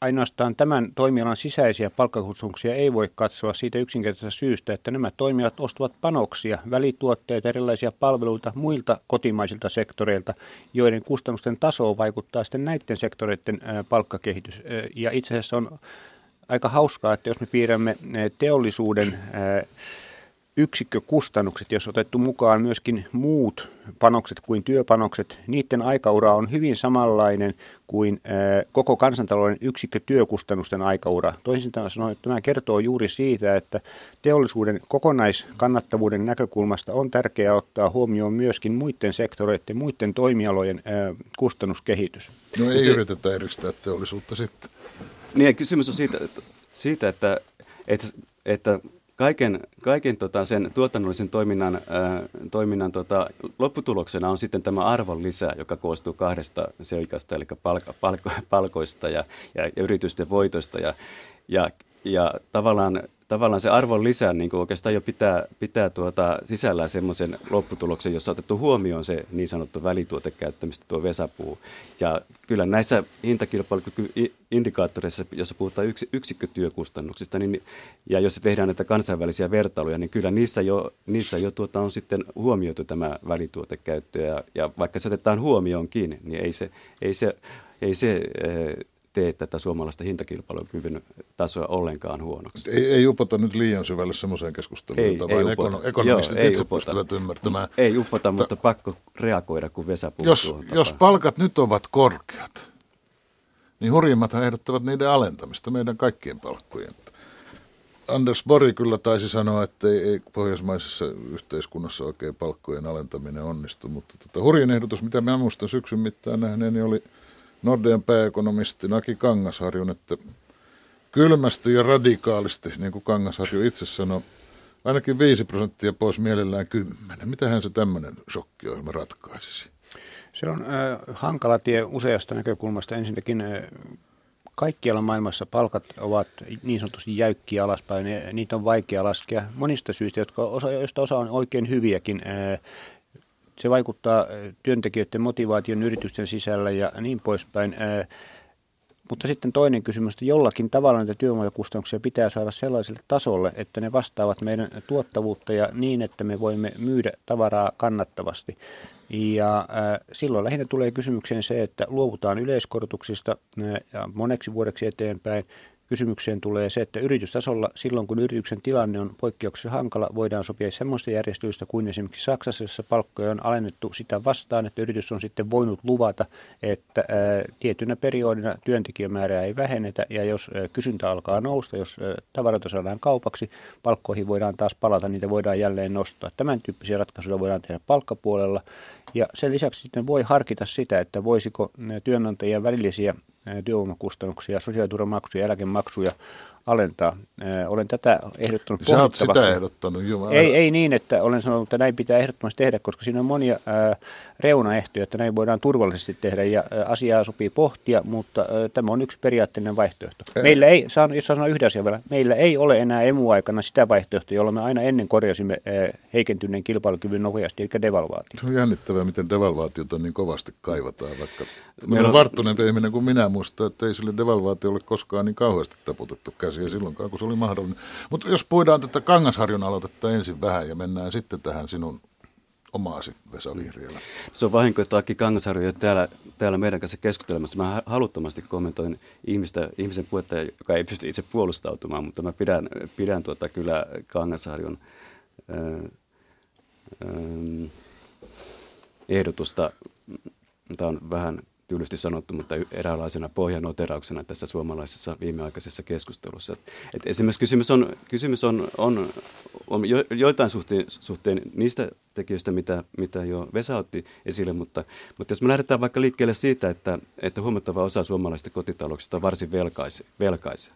ainoastaan tämän toimialan sisäisiä palkkakustannuksia ei voi katsoa siitä yksinkertaisesta syystä, että nämä toimijat ostavat panoksia, välituotteita, erilaisia palveluita muilta kotimaisilta sektoreilta, joiden kustannusten tasoon vaikuttaa sitten näiden sektoreiden palkkakehitys. Ja itse asiassa on aika hauskaa, että jos me piirrämme teollisuuden yksikkökustannukset, jos otettu mukaan myöskin muut panokset kuin työpanokset, niiden aikaura on hyvin samanlainen kuin koko kansantalouden yksikkötyökustannusten aikaura. Toisin sanoen tämä kertoo juuri siitä, että teollisuuden kokonaiskannattavuuden näkökulmasta on tärkeää ottaa huomioon myöskin muiden sektoreiden, muiden toimialojen kustannuskehitys. No ei se, yritetä eristää teollisuutta sitten. Niin, kysymys on siitä, että, siitä, että, että, että kaiken, kaiken tota sen tuotannollisen toiminnan, ää, toiminnan tota, lopputuloksena on sitten tämä arvon lisä, joka koostuu kahdesta seikasta, eli palko, palko, palkoista ja, ja, ja yritysten voitoista. Ja, ja, ja tavallaan tavallaan se arvon lisä niin kuin oikeastaan jo pitää, pitää tuota, sisällään semmoisen lopputuloksen, jossa on otettu huomioon se niin sanottu välituotekäyttämistä, tuo vesapuu. Ja kyllä näissä hintakilpailukykyindikaattoreissa, jossa puhutaan yks, yksikkötyökustannuksista, niin, ja jos tehdään näitä kansainvälisiä vertailuja, niin kyllä niissä jo, niissä jo tuota on sitten huomioitu tämä välituotekäyttö. Ja, ja vaikka se otetaan huomioonkin, niin ei se, ei se, ei se tee tätä suomalaista hintakilpailukyvyn tasoa ollenkaan huonoksi. Ei, ei upota nyt liian syvälle semmoiseen keskusteluun, ei, jota ei vain ekono, ekonomistit Joo, itse upota. pystyvät ymmärtämään. Ei upota, mutta, mutta pakko reagoida, kun Vesa puhuu Jos, jos palkat nyt ovat korkeat, niin hurjimmathan ehdottavat niiden alentamista meidän kaikkien palkkojen. Anders Bori kyllä taisi sanoa, että ei, ei pohjoismaisessa yhteiskunnassa oikein palkkojen alentaminen onnistu, mutta tota, hurjin ehdotus, mitä mä muistan syksyn mittaan nähneeni, niin oli – Nordean pääekonomisti Naki Kangasharjun, että kylmästi ja radikaalisti, niin kuin Kangasharju itse sanoi, ainakin 5 prosenttia pois mielellään kymmenen. Mitähän se tämmöinen shokkiohjelma ratkaisisi? Se on äh, hankala tie useasta näkökulmasta. Ensinnäkin äh, kaikkialla maailmassa palkat ovat niin sanotusti jäykkiä alaspäin. Niitä on vaikea laskea monista syistä, jotka osa, joista osa on oikein hyviäkin. Äh, se vaikuttaa työntekijöiden motivaation yritysten sisällä ja niin poispäin. Mutta sitten toinen kysymys, että jollakin tavalla näitä työvoimakustannuksia pitää saada sellaiselle tasolle, että ne vastaavat meidän tuottavuutta ja niin, että me voimme myydä tavaraa kannattavasti. Ja äh, silloin lähinnä tulee kysymykseen se, että luovutaan yleiskorotuksista äh, ja moneksi vuodeksi eteenpäin kysymykseen tulee se, että yritystasolla silloin, kun yrityksen tilanne on poikkeuksessa hankala, voidaan sopia sellaista järjestelyistä kuin esimerkiksi Saksassa, jossa palkkoja on alennettu sitä vastaan, että yritys on sitten voinut luvata, että ää, tietynä periodina työntekijämäärää ei vähennetä ja jos ää, kysyntä alkaa nousta, jos ää, tavaroita saadaan kaupaksi, palkkoihin voidaan taas palata, niitä voidaan jälleen nostaa. Tämän tyyppisiä ratkaisuja voidaan tehdä palkkapuolella ja sen lisäksi sitten voi harkita sitä, että voisiko työnantajien välillisiä työvoimakustannuksia, sosiaaliturvamaksuja, eläkemaksuja alentaa. Olen tätä ehdottanut Sä olet sitä ehdottanut, Jumala. Ei, ei niin, että olen sanonut, että näin pitää ehdottomasti tehdä, koska siinä on monia ää, reunaehtoja, että näin voidaan turvallisesti tehdä ja ää, asiaa sopii pohtia, mutta ää, tämä on yksi periaatteellinen vaihtoehto. Ei. Meillä ei, saan, jos sanon yhden asian vielä, meillä ei ole enää emu-aikana sitä vaihtoehtoa, jolla me aina ennen korjasimme ää, heikentyneen kilpailukyvyn nopeasti, eli devalvaatio. Se on jännittävää, miten devalvaatiota niin kovasti kaivataan, vaikka meillä on varttuneempi ihminen kuin minä muistaa, että ei sille devalvaatiolle koskaan niin kauheasti taputettu käsi asia silloinkaan, kun se oli mahdollinen. Mutta jos puidaan tätä Kangasharjun aloitetta ensin vähän ja mennään sitten tähän sinun omaasi Vesa Vihriälä. Se on vahinko, että Aki Kangasharju täällä, täällä meidän kanssa keskustelemassa. Mä haluttomasti kommentoin ihmistä, ihmisen puhetta, joka ei pysty itse puolustautumaan, mutta mä pidän, pidän tuota kyllä Kangasharjun ää, ää, ehdotusta, tämä on vähän tyylisti sanottu, mutta eräänlaisena pohjanoterauksena tässä suomalaisessa viimeaikaisessa keskustelussa. Et esimerkiksi kysymys on, kysymys on, on, on jo, joitain suhteen, suhteen niistä tekijöistä, mitä, mitä jo Vesa otti esille, mutta, mutta jos me lähdetään vaikka liikkeelle siitä, että, että huomattava osa suomalaisista kotitalouksista on varsin velkaisia, velkaisia.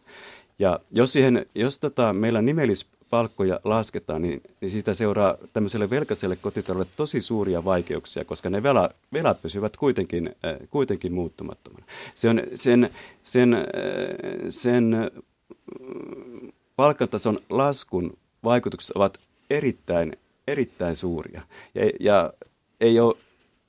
Ja jos, siihen, jos tota, meillä nimellis palkkoja lasketaan, niin, niin siitä seuraa tämmöiselle velkaiselle kotitaloudelle tosi suuria vaikeuksia, koska ne velat, velat pysyvät kuitenkin, äh, kuitenkin muuttumattomana. Se on, sen, sen, äh, sen äh, palkkatason laskun vaikutukset ovat erittäin, erittäin suuria. Ja, ja ei ole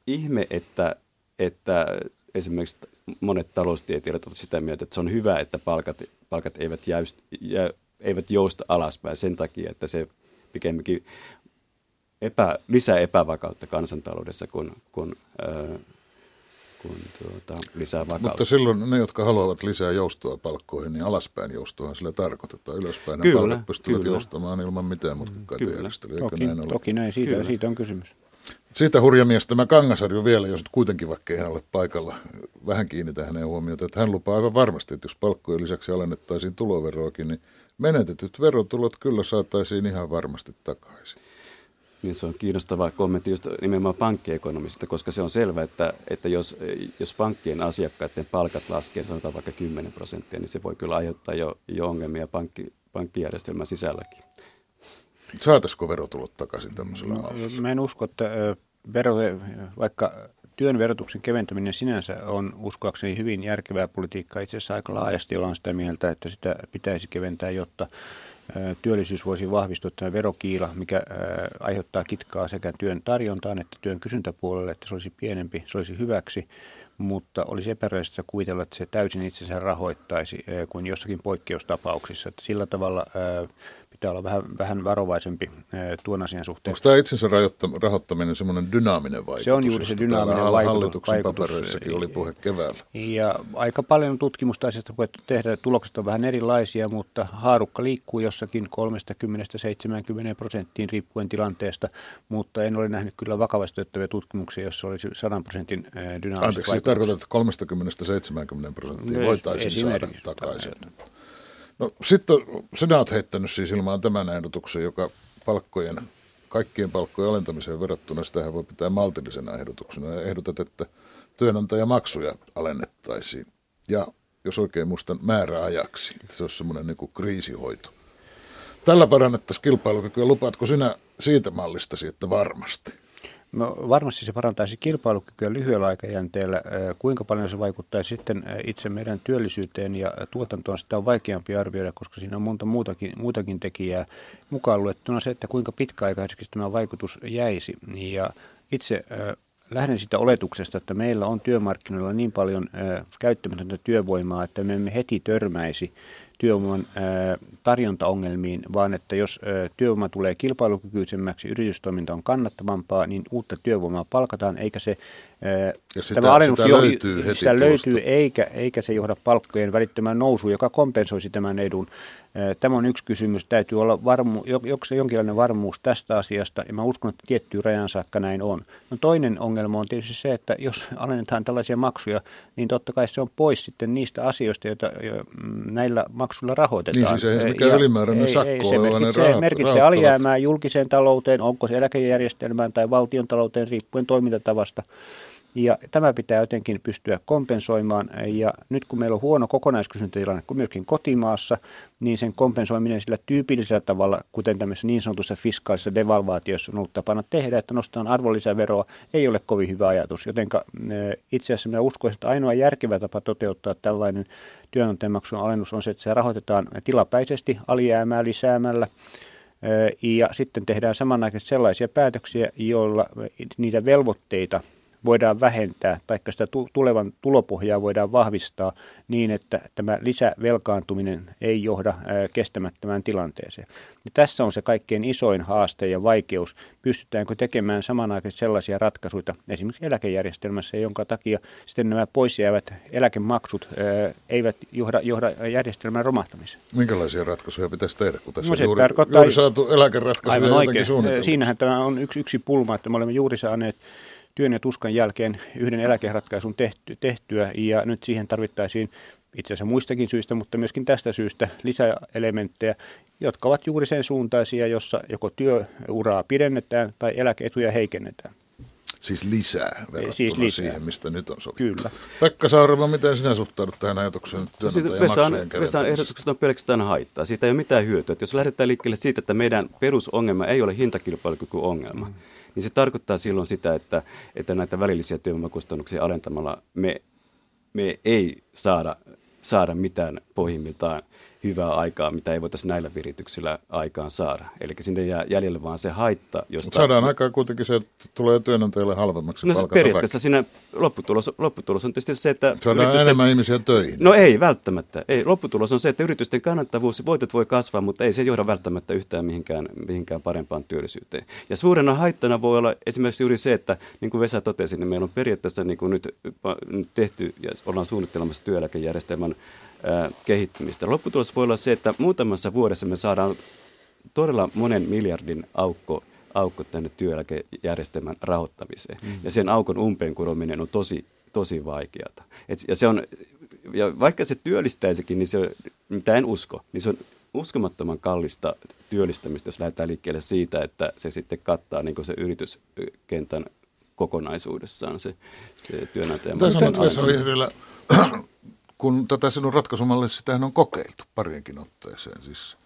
ihme, että, että esimerkiksi monet taloustieteilijät ovat sitä mieltä, että se on hyvä, että palkat, palkat eivät jäyst, jä, eivät jousta alaspäin sen takia, että se pikemminkin epä, lisää epävakautta kansantaloudessa kuin, kuin, äh, kuin tuota, lisää vakautta. Mutta silloin ne, jotka haluavat lisää joustoa palkkoihin, niin alaspäin joustoa sillä tarkoitetaan. Ylöspäin kyllä, palkat pystyvät kyllä. joustamaan ilman mitään mutkikkaita järjestelyjä. Toki, näin, toki näin, siitä, siitä on kysymys. Siitä hurja mies tämä Kangasarju vielä, jos nyt kuitenkin vaikka ei ole paikalla, vähän kiinnitä hänen huomiota, että hän lupaa aivan varmasti, että jos palkkojen lisäksi alennettaisiin tuloveroakin, niin menetetyt verotulot kyllä saataisiin ihan varmasti takaisin. Niin se on kiinnostava kommentti just nimenomaan pankkiekonomista, koska se on selvä, että, että jos, jos pankkien asiakkaiden palkat laskee, sanotaan vaikka 10 prosenttia, niin se voi kyllä aiheuttaa jo, jo ongelmia pankki, pankkijärjestelmän sisälläkin. Saataisiko verotulot takaisin tämmöisellä no? Mä en usko, että vero, vaikka työn verotuksen keventäminen sinänsä on uskoakseni hyvin järkevää politiikkaa. Itse asiassa aika laajasti ollaan sitä mieltä, että sitä pitäisi keventää, jotta työllisyys voisi vahvistua tämä verokiila, mikä aiheuttaa kitkaa sekä työn tarjontaan että työn kysyntäpuolelle, että se olisi pienempi, se olisi hyväksi mutta olisi epärealistista kuvitella, että se täysin itsensä rahoittaisi kuin jossakin poikkeustapauksissa. Että sillä tavalla pitää olla vähän, vähän varovaisempi tuon asian suhteen. Onko tämä itsensä rahoittaminen semmoinen dynaaminen vaikutus? Se on juuri se dynaaminen vaikutus. Hallituksen papereissakin oli puhe keväällä. Ja aika paljon tutkimusta asiasta voi tehdä. Tulokset on vähän erilaisia, mutta haarukka liikkuu jossakin 30-70 prosenttiin riippuen tilanteesta, mutta en ole nähnyt kyllä vakavasti otettavia tutkimuksia, jossa olisi 100 prosentin dynaamista Anteeksi, siis tarkoitat, että 30-70 prosenttia voitaisiin saada takaisin. No sitten sinä olet heittänyt siis ilmaan tämän ehdotuksen, joka palkkojen, kaikkien palkkojen alentamiseen verrattuna, sitähän voi pitää maltillisena ehdotuksena. Ja ehdotat, että työnantajamaksuja alennettaisiin. Ja jos oikein muistan, määräajaksi. Se olisi semmoinen niin kriisihoito. Tällä parannettaisiin kilpailukykyä. Lupaatko sinä siitä mallistasi, että varmasti? No varmasti se parantaisi kilpailukykyä lyhyellä aikajänteellä. Kuinka paljon se vaikuttaa sitten itse meidän työllisyyteen ja tuotantoon, sitä on vaikeampi arvioida, koska siinä on monta muutakin, muutakin tekijää mukaan luettuna se, että kuinka pitkäaikaiseksi tämä vaikutus jäisi. Ja itse lähden sitä oletuksesta, että meillä on työmarkkinoilla niin paljon käyttämätöntä työvoimaa, että me emme heti törmäisi työvoiman tarjontaongelmiin, vaan että jos työvoima tulee kilpailukykyisemmäksi, yritystoiminta on kannattavampaa, niin uutta työvoimaa palkataan, eikä se ja sitä, tämä alennus sitä löytyy, heti sitä löytyy eikä, eikä se johda palkkojen välittömään nousuun, joka kompensoisi tämän edun. Tämä on yksi kysymys. Täytyy olla varmu, jonkinlainen varmuus tästä asiasta, ja mä uskon, että tiettyyn rajan saakka näin on. No toinen ongelma on tietysti se, että jos alennetaan tällaisia maksuja, niin totta kai se on pois sitten niistä asioista, joita mm, näillä maksuilla rahoitetaan. Niin siis ei mikään ylimääräinen ei, sakko ei, se merkitsee, rahat, merkitsee alijäämää julkiseen talouteen, onko se eläkejärjestelmään tai valtion talouteen riippuen toimintatavasta. Ja tämä pitää jotenkin pystyä kompensoimaan. Ja nyt kun meillä on huono kokonaiskysyntätilanne myöskin kotimaassa, niin sen kompensoiminen sillä tyypillisellä tavalla, kuten tämmöisessä niin sanotussa fiskaalisessa devalvaatiossa on ollut tapana tehdä, että nostetaan arvonlisäveroa, ei ole kovin hyvä ajatus. Joten itse asiassa minä uskoisin, että ainoa järkevä tapa toteuttaa tällainen työnantajamaksun alennus on se, että se rahoitetaan tilapäisesti alijäämää lisäämällä ja sitten tehdään samanaikaisesti sellaisia päätöksiä, joilla niitä velvoitteita voidaan vähentää, tai sitä tulevan tulopohjaa voidaan vahvistaa niin, että tämä lisävelkaantuminen ei johda kestämättömään tilanteeseen. Ja tässä on se kaikkein isoin haaste ja vaikeus. Pystytäänkö tekemään samanaikaisesti sellaisia ratkaisuja, esimerkiksi eläkejärjestelmässä, jonka takia sitten nämä poisjäävät eläkemaksut eivät johda, johda järjestelmän romahtamiseen. Minkälaisia ratkaisuja pitäisi tehdä, kun tässä no se on juuri, juuri saatu eläkeratkaisuja Aivan oikein. Siinähän tämä on yksi, yksi pulma, että me olemme juuri saaneet työn ja tuskan jälkeen yhden eläkeratkaisun tehty, tehtyä ja nyt siihen tarvittaisiin itse asiassa muistakin syistä, mutta myöskin tästä syystä lisäelementtejä, jotka ovat juuri sen suuntaisia, jossa joko työuraa pidennetään tai eläkeetuja heikennetään. Siis lisää verrattuna siis lisää. siihen, mistä nyt on sovittu. Kyllä. Pekka Saurama, miten sinä suhtaudut tähän ajatukseen työnantajamaksujen siis Vesan ehdotukset on pelkästään haittaa. Siitä ei ole mitään hyötyä. Että jos lähdetään liikkeelle siitä, että meidän perusongelma ei ole hintakilpailukykyongelma, mm niin se tarkoittaa silloin sitä, että, että näitä välillisiä työvoimakustannuksia alentamalla me, me ei saada, saada mitään pohjimmiltaan hyvää aikaa, mitä ei voitaisiin näillä virityksillä aikaan saada. Eli sinne jää jäljelle vaan se haitta. Josta... Saadaan aikaan kuitenkin se, että tulee työnantajalle halvemmaksi no, periaatteessa siinä lopputulos, lopputulos on tietysti se, että... Saadaan yritysten... enemmän ihmisiä töihin. No ei välttämättä. Ei. Lopputulos on se, että yritysten kannattavuus, voitot voi kasvaa, mutta ei se johda välttämättä yhtään mihinkään, mihinkään parempaan työllisyyteen. Ja suurena haittana voi olla esimerkiksi juuri se, että niin kuin Vesa totesi, niin meillä on periaatteessa niin kuin nyt, nyt tehty ja ollaan suunnittelemassa työeläkejärjestelmän kehittymistä. Lopputulos voi olla se, että muutamassa vuodessa me saadaan todella monen miljardin aukko, aukko tänne työeläkejärjestelmän rahoittamiseen. Mm. Ja sen aukon umpeen kurominen on tosi, tosi vaikeata. Et, ja, se on, ja vaikka se työllistäisikin, niin se, mitä en usko, niin se on uskomattoman kallista työllistämistä, jos lähdetään liikkeelle siitä, että se sitten kattaa niin se yrityskentän kokonaisuudessaan se, se työnantajan. Tässä on kun tätä sinun ratkaisumallisi, sitähän on kokeiltu parienkin otteeseen. Siis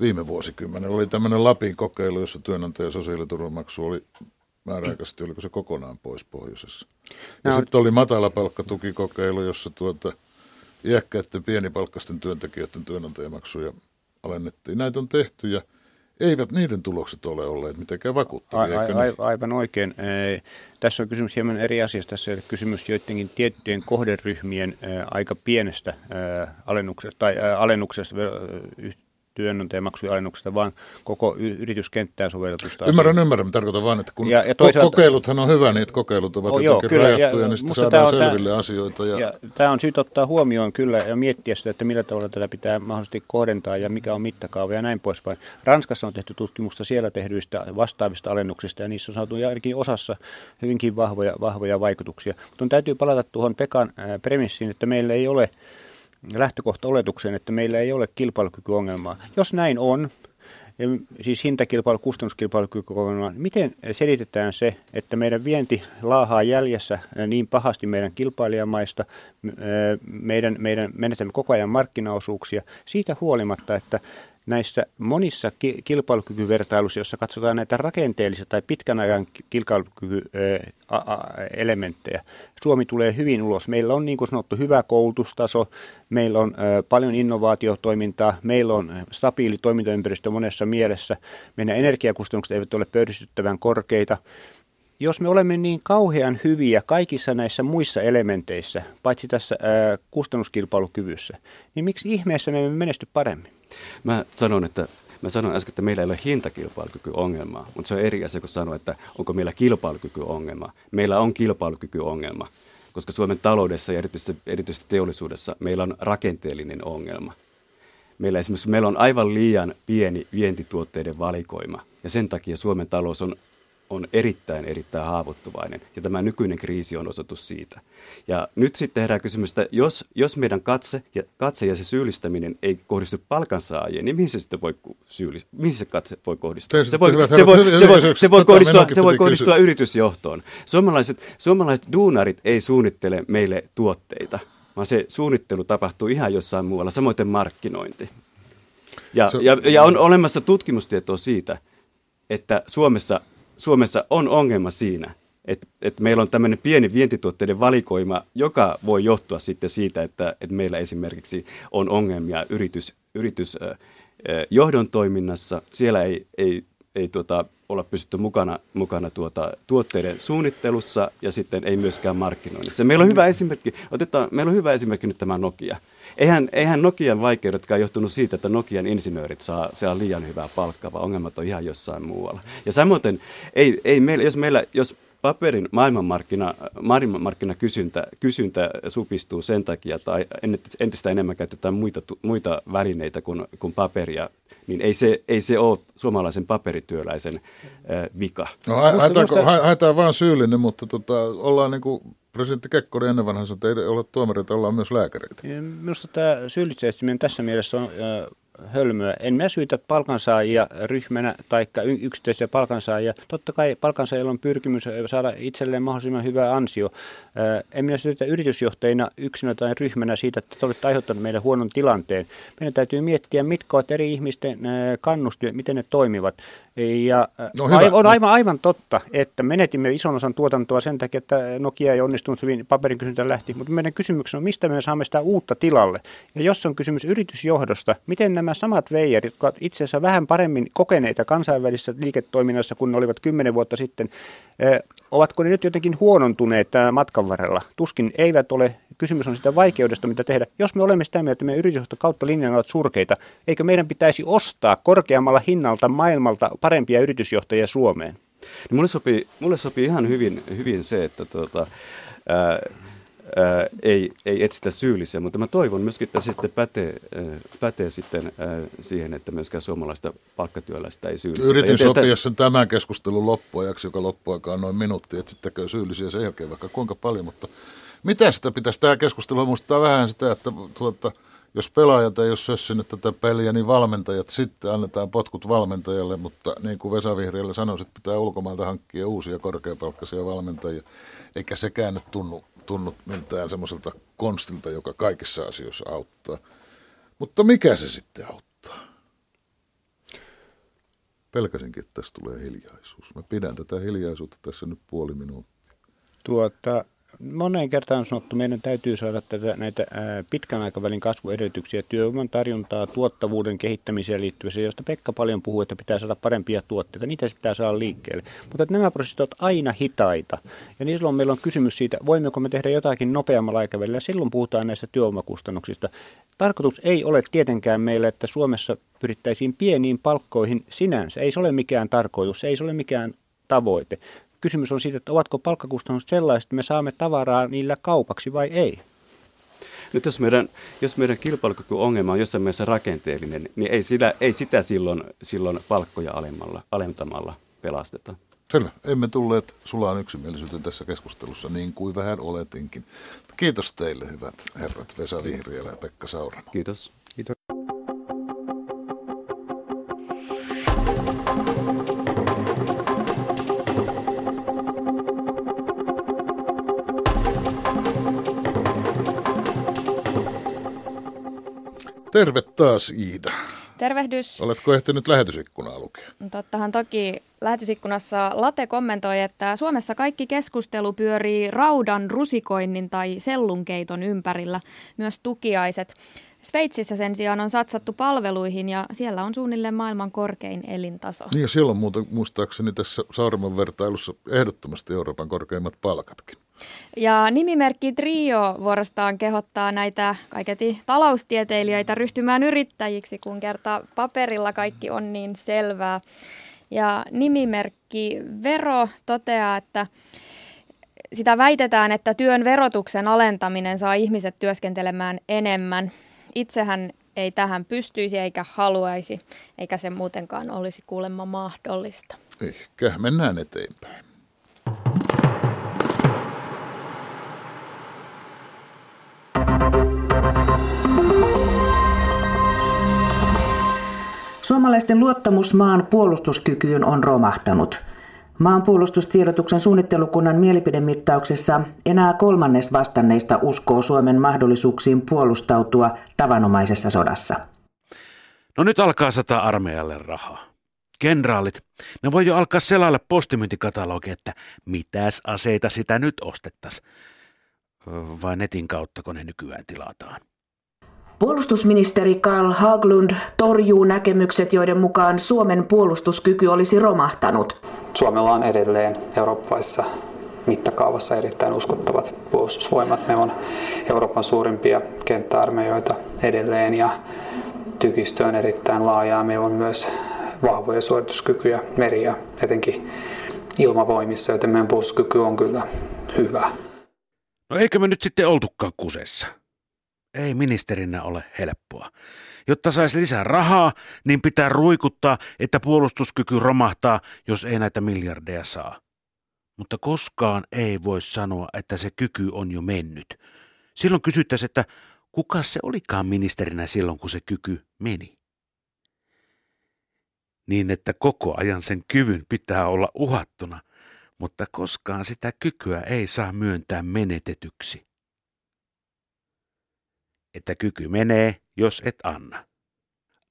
viime vuosikymmenellä. Oli tämmöinen Lapin kokeilu, jossa työnantajan sosiaaliturvamaksu oli määräaikaisesti, oliko se kokonaan pois pohjoisessa. Ja no, sitten oli matalapalkkatukikokeilu, jossa tuota, iäkkäiden pienipalkkaisten työntekijöiden työnantajamaksuja alennettiin. Näitä on tehty ja eivät niiden tulokset ole olleet mitenkään vakuuttavia. A, a, a, aivan oikein. Tässä on kysymys hieman eri asiasta. Tässä on kysymys joidenkin tiettyjen kohderyhmien aika pienestä alennuksesta, tai, alennuksesta työnantajamaksujen alennuksesta, vaan koko yrityskenttään sovelletusta Ymmärrän, asiasta. ymmärrän. Tarkoitan vain, että kun ja, ja toisaalta, kokeiluthan on hyvä, niin että kokeilut ovat oh, jotenkin joo, kyllä, rajattuja, ja, niin sitten saadaan selville tämä, asioita. Ja... Ja tämä on syytä ottaa huomioon kyllä ja miettiä sitä, että millä tavalla tätä pitää mahdollisesti kohdentaa ja mikä on mittakaava ja näin poispäin. Ranskassa on tehty tutkimusta siellä tehdyistä vastaavista alennuksista ja niissä on saatu ainakin osassa hyvinkin vahvoja, vahvoja vaikutuksia. Mutta täytyy palata tuohon Pekan premissiin, että meillä ei ole lähtökohta oletukseen, että meillä ei ole kilpailukykyongelmaa. Jos näin on, siis hintakilpailu, kustannuskilpailukykyongelma, miten selitetään se, että meidän vienti laahaa jäljessä niin pahasti meidän kilpailijamaista, meidän, meidän menetämme koko ajan markkinaosuuksia, siitä huolimatta, että näissä monissa kilpailukykyvertailuissa, joissa katsotaan näitä rakenteellisia tai pitkän ajan kilpailukykyelementtejä, Suomi tulee hyvin ulos. Meillä on niin kuin sanottu hyvä koulutustaso, meillä on paljon innovaatiotoimintaa, meillä on stabiili toimintaympäristö monessa mielessä, meidän energiakustannukset eivät ole pöyristyttävän korkeita. Jos me olemme niin kauhean hyviä kaikissa näissä muissa elementeissä, paitsi tässä ää, kustannuskilpailukyvyssä, niin miksi ihmeessä me emme menesty paremmin? Mä sanon, että Mä sanoin äsken, että meillä ei ole hintakilpailukykyongelmaa, mutta se on eri asia kuin sanoa, että onko meillä kilpailukykyongelma. Meillä on kilpailukykyongelma, koska Suomen taloudessa ja erityisesti, erityisesti teollisuudessa meillä on rakenteellinen ongelma. Meillä esimerkiksi meillä on aivan liian pieni vientituotteiden valikoima ja sen takia Suomen talous on on erittäin, erittäin haavoittuvainen. Ja tämä nykyinen kriisi on osoitus siitä. Ja nyt sitten herää kysymys, että jos, jos meidän katse ja, katse ja se syyllistäminen ei kohdistu palkansaajiin, niin mihin se sitten voi syyllistaa? Mihin se katse voi kohdistua? Se voi, se voi, se voi, se voi kohdistua, se voi kohdistua yritysjohtoon. Suomalaiset, suomalaiset duunarit ei suunnittele meille tuotteita, vaan se suunnittelu tapahtuu ihan jossain muualla, samoin markkinointi. Ja, ja, ja on olemassa tutkimustietoa siitä, että Suomessa Suomessa on ongelma siinä, että, että meillä on tämmöinen pieni vientituotteiden valikoima, joka voi johtua sitten siitä, että, että meillä esimerkiksi on ongelmia yritys, toiminnassa. Siellä ei, ei, ei tuota, olla pystytty mukana, mukana tuota, tuotteiden suunnittelussa ja sitten ei myöskään markkinoinnissa. Meillä on hyvä esimerkki, otetaan, meillä on hyvä esimerkki nyt tämä Nokia. Eihän, eihän Nokian vaikeudetkaan johtunut siitä, että Nokian insinöörit saa, saa liian hyvää palkkaa, vaan ongelmat on ihan jossain muualla. Ja samoin, ei, ei meillä, jos, meillä, jos paperin maailmanmarkkina, maailmanmarkkina kysyntä, kysyntä supistuu sen takia, tai entistä enemmän käytetään muita, muita välineitä kuin, kuin paperia, niin ei se, ei se ole suomalaisen paperityöläisen äh, vika. No, haetaan, haetaan vaan syyllinen, mutta tota, ollaan niin kuin presidentti Kekkonen ennen vanhan sanoi, että ei ole tuomareita, ollaan myös lääkäreitä. Minusta tämä syyllisetsiminen tässä mielessä on äh, hölmöä. En mä syytä palkansaajia ryhmänä tai yksittäisiä palkansaajia. Totta kai palkansaajilla on pyrkimys saada itselleen mahdollisimman hyvä ansio. En minä syytä yritysjohtajina yksinä tai ryhmänä siitä, että te olette aiheuttaneet meille huonon tilanteen. Meidän täytyy miettiä, mitkä ovat eri ihmisten kannustimia, miten ne toimivat. Ja no, on aivan, aivan totta, että menetimme ison osan tuotantoa sen takia, että Nokia ei onnistunut hyvin, paperin kysyntä lähti, mutta meidän kysymyksemme on, mistä me saamme sitä uutta tilalle. Ja jos on kysymys yritysjohdosta, miten nämä samat veijarit, jotka ovat itse asiassa vähän paremmin kokeneita kansainvälisessä liiketoiminnassa kuin ne olivat kymmenen vuotta sitten, ovatko ne nyt jotenkin huonontuneet tämän matkan varrella? Tuskin eivät ole. Kysymys on sitä vaikeudesta, mitä tehdä. Jos me olemme sitä mieltä, että meidän yritysjohto kautta linjan ovat surkeita, eikö meidän pitäisi ostaa korkeammalla hinnalta maailmalta parempia yritysjohtajia Suomeen? Niin mulle, sopii, mulle sopii ihan hyvin, hyvin se, että tuota, ää, ää, ei, ei etsitä syyllisiä, mutta mä toivon myöskin, että sitten pätee, ää, pätee sitten ää, siihen, että myöskään suomalaista palkkatyöläistä ei syyllistä. Yritin sopia sen tämän keskustelun loppuajaksi, joka loppuaikaan noin minuutti, etsittäkö syyllisiä sen jälkeen vaikka kuinka paljon, mutta mitä sitä pitäisi, tämä keskustelu? Muistaa vähän sitä, että tuota, jos pelaajat ei ole sössinyt tätä peliä, niin valmentajat sitten annetaan potkut valmentajalle, mutta niin kuin Vesa Vihriällä sanoi, että pitää ulkomailta hankkia uusia korkeapalkkaisia valmentajia, eikä sekään nyt tunnu tunnu miltään semmoiselta konstilta, joka kaikissa asioissa auttaa. Mutta mikä se sitten auttaa? Pelkäsinkin, että tässä tulee hiljaisuus. Mä pidän tätä hiljaisuutta tässä nyt puoli minuuttia. Tuota, moneen kertaan on sanottu, meidän täytyy saada tätä, näitä pitkän aikavälin kasvuedellytyksiä, työvoiman tarjontaa, tuottavuuden kehittämiseen liittyviä, josta Pekka paljon puhuu, että pitää saada parempia tuotteita. Niitä pitää saada liikkeelle. Mutta että nämä prosessit ovat aina hitaita. Ja niin silloin meillä on kysymys siitä, voimmeko me tehdä jotakin nopeammalla aikavälillä. Silloin puhutaan näistä työvoimakustannuksista. Tarkoitus ei ole tietenkään meillä, että Suomessa pyrittäisiin pieniin palkkoihin sinänsä. Ei se ole mikään tarkoitus, ei se ole mikään tavoite kysymys on siitä, että ovatko palkkakustannukset sellaiset, että me saamme tavaraa niillä kaupaksi vai ei. Nyt jos meidän, jos meidän kilpailukykyongelma on jossain mielessä rakenteellinen, niin ei sitä, ei sitä silloin, silloin palkkoja alemmalla, alentamalla pelasteta. Selvä. Emme tulleet sulaan yksimielisyyteen tässä keskustelussa niin kuin vähän oletinkin. Kiitos teille hyvät herrat Vesa Vihriälä ja Pekka Sauramo. Kiitos. Kiitos. Terve taas Iida. Tervehdys. Oletko ehtinyt lähetysikkunaa lukea? Tottahan toki lähetysikkunassa Late kommentoi, että Suomessa kaikki keskustelu pyörii raudan rusikoinnin tai sellunkeiton ympärillä, myös tukiaiset. Sveitsissä sen sijaan on satsattu palveluihin ja siellä on suunnilleen maailman korkein elintaso. Niin ja siellä on muuten muistaakseni tässä Saaremon vertailussa ehdottomasti Euroopan korkeimmat palkatkin. Ja nimimerkki Trio vuorostaan kehottaa näitä kaiketi taloustieteilijöitä ryhtymään yrittäjiksi, kun kerta paperilla kaikki on niin selvää. Ja nimimerkki Vero toteaa, että sitä väitetään, että työn verotuksen alentaminen saa ihmiset työskentelemään enemmän. Itsehän ei tähän pystyisi eikä haluaisi, eikä se muutenkaan olisi kuulemma mahdollista. Ehkä mennään eteenpäin. Suomalaisten luottamus maan puolustuskykyyn on romahtanut. Maanpuolustustiedotuksen suunnittelukunnan mielipidemittauksessa enää kolmannes vastanneista uskoo Suomen mahdollisuuksiin puolustautua tavanomaisessa sodassa. No nyt alkaa sata armeijalle rahaa. Kenraalit, ne voi jo alkaa selailla postimyyntikatalogi, että mitäs aseita sitä nyt ostettas. Vai netin kautta, kun ne nykyään tilataan. Puolustusministeri Karl Haglund torjuu näkemykset, joiden mukaan Suomen puolustuskyky olisi romahtanut. Suomella on edelleen eurooppalaisessa mittakaavassa erittäin uskottavat puolustusvoimat. Me on Euroopan suurimpia kenttäarmeijoita edelleen ja tykistö on erittäin laajaa. Me on myös vahvoja suorituskykyjä meri- ja etenkin ilmavoimissa, joten meidän puolustuskyky on kyllä hyvä. No eikö me nyt sitten oltukaan kusessa? Ei ministerinä ole helppoa. Jotta saisi lisää rahaa, niin pitää ruikuttaa, että puolustuskyky romahtaa, jos ei näitä miljardeja saa. Mutta koskaan ei voi sanoa, että se kyky on jo mennyt. Silloin kysyttäisiin, että kuka se olikaan ministerinä silloin, kun se kyky meni. Niin, että koko ajan sen kyvyn pitää olla uhattuna, mutta koskaan sitä kykyä ei saa myöntää menetetyksi että kyky menee, jos et anna.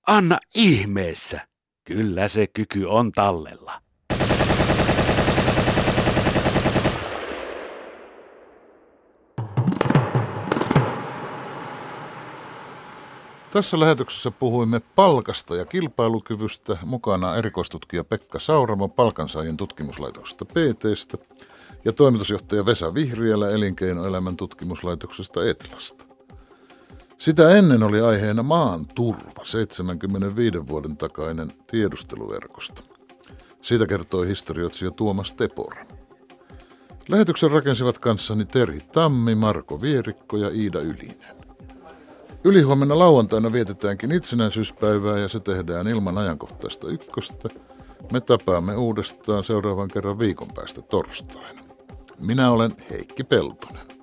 Anna ihmeessä! Kyllä se kyky on tallella. Tässä lähetyksessä puhuimme palkasta ja kilpailukyvystä, mukana erikoistutkija Pekka Sauramo palkansaajien tutkimuslaitoksesta PTstä ja toimitusjohtaja Vesa Vihriälä elinkeinoelämän tutkimuslaitoksesta Etlasta. Sitä ennen oli aiheena maan turva, 75 vuoden takainen tiedusteluverkosto. Siitä kertoi historioitsija Tuomas Tepora. Lähetyksen rakensivat kanssani Terhi Tammi, Marko Vierikko ja Iida Ylinen. Ylihuomenna lauantaina vietetäänkin itsenäisyyspäivää ja se tehdään ilman ajankohtaista ykköstä. Me tapaamme uudestaan seuraavan kerran viikon päästä torstaina. Minä olen Heikki Peltonen.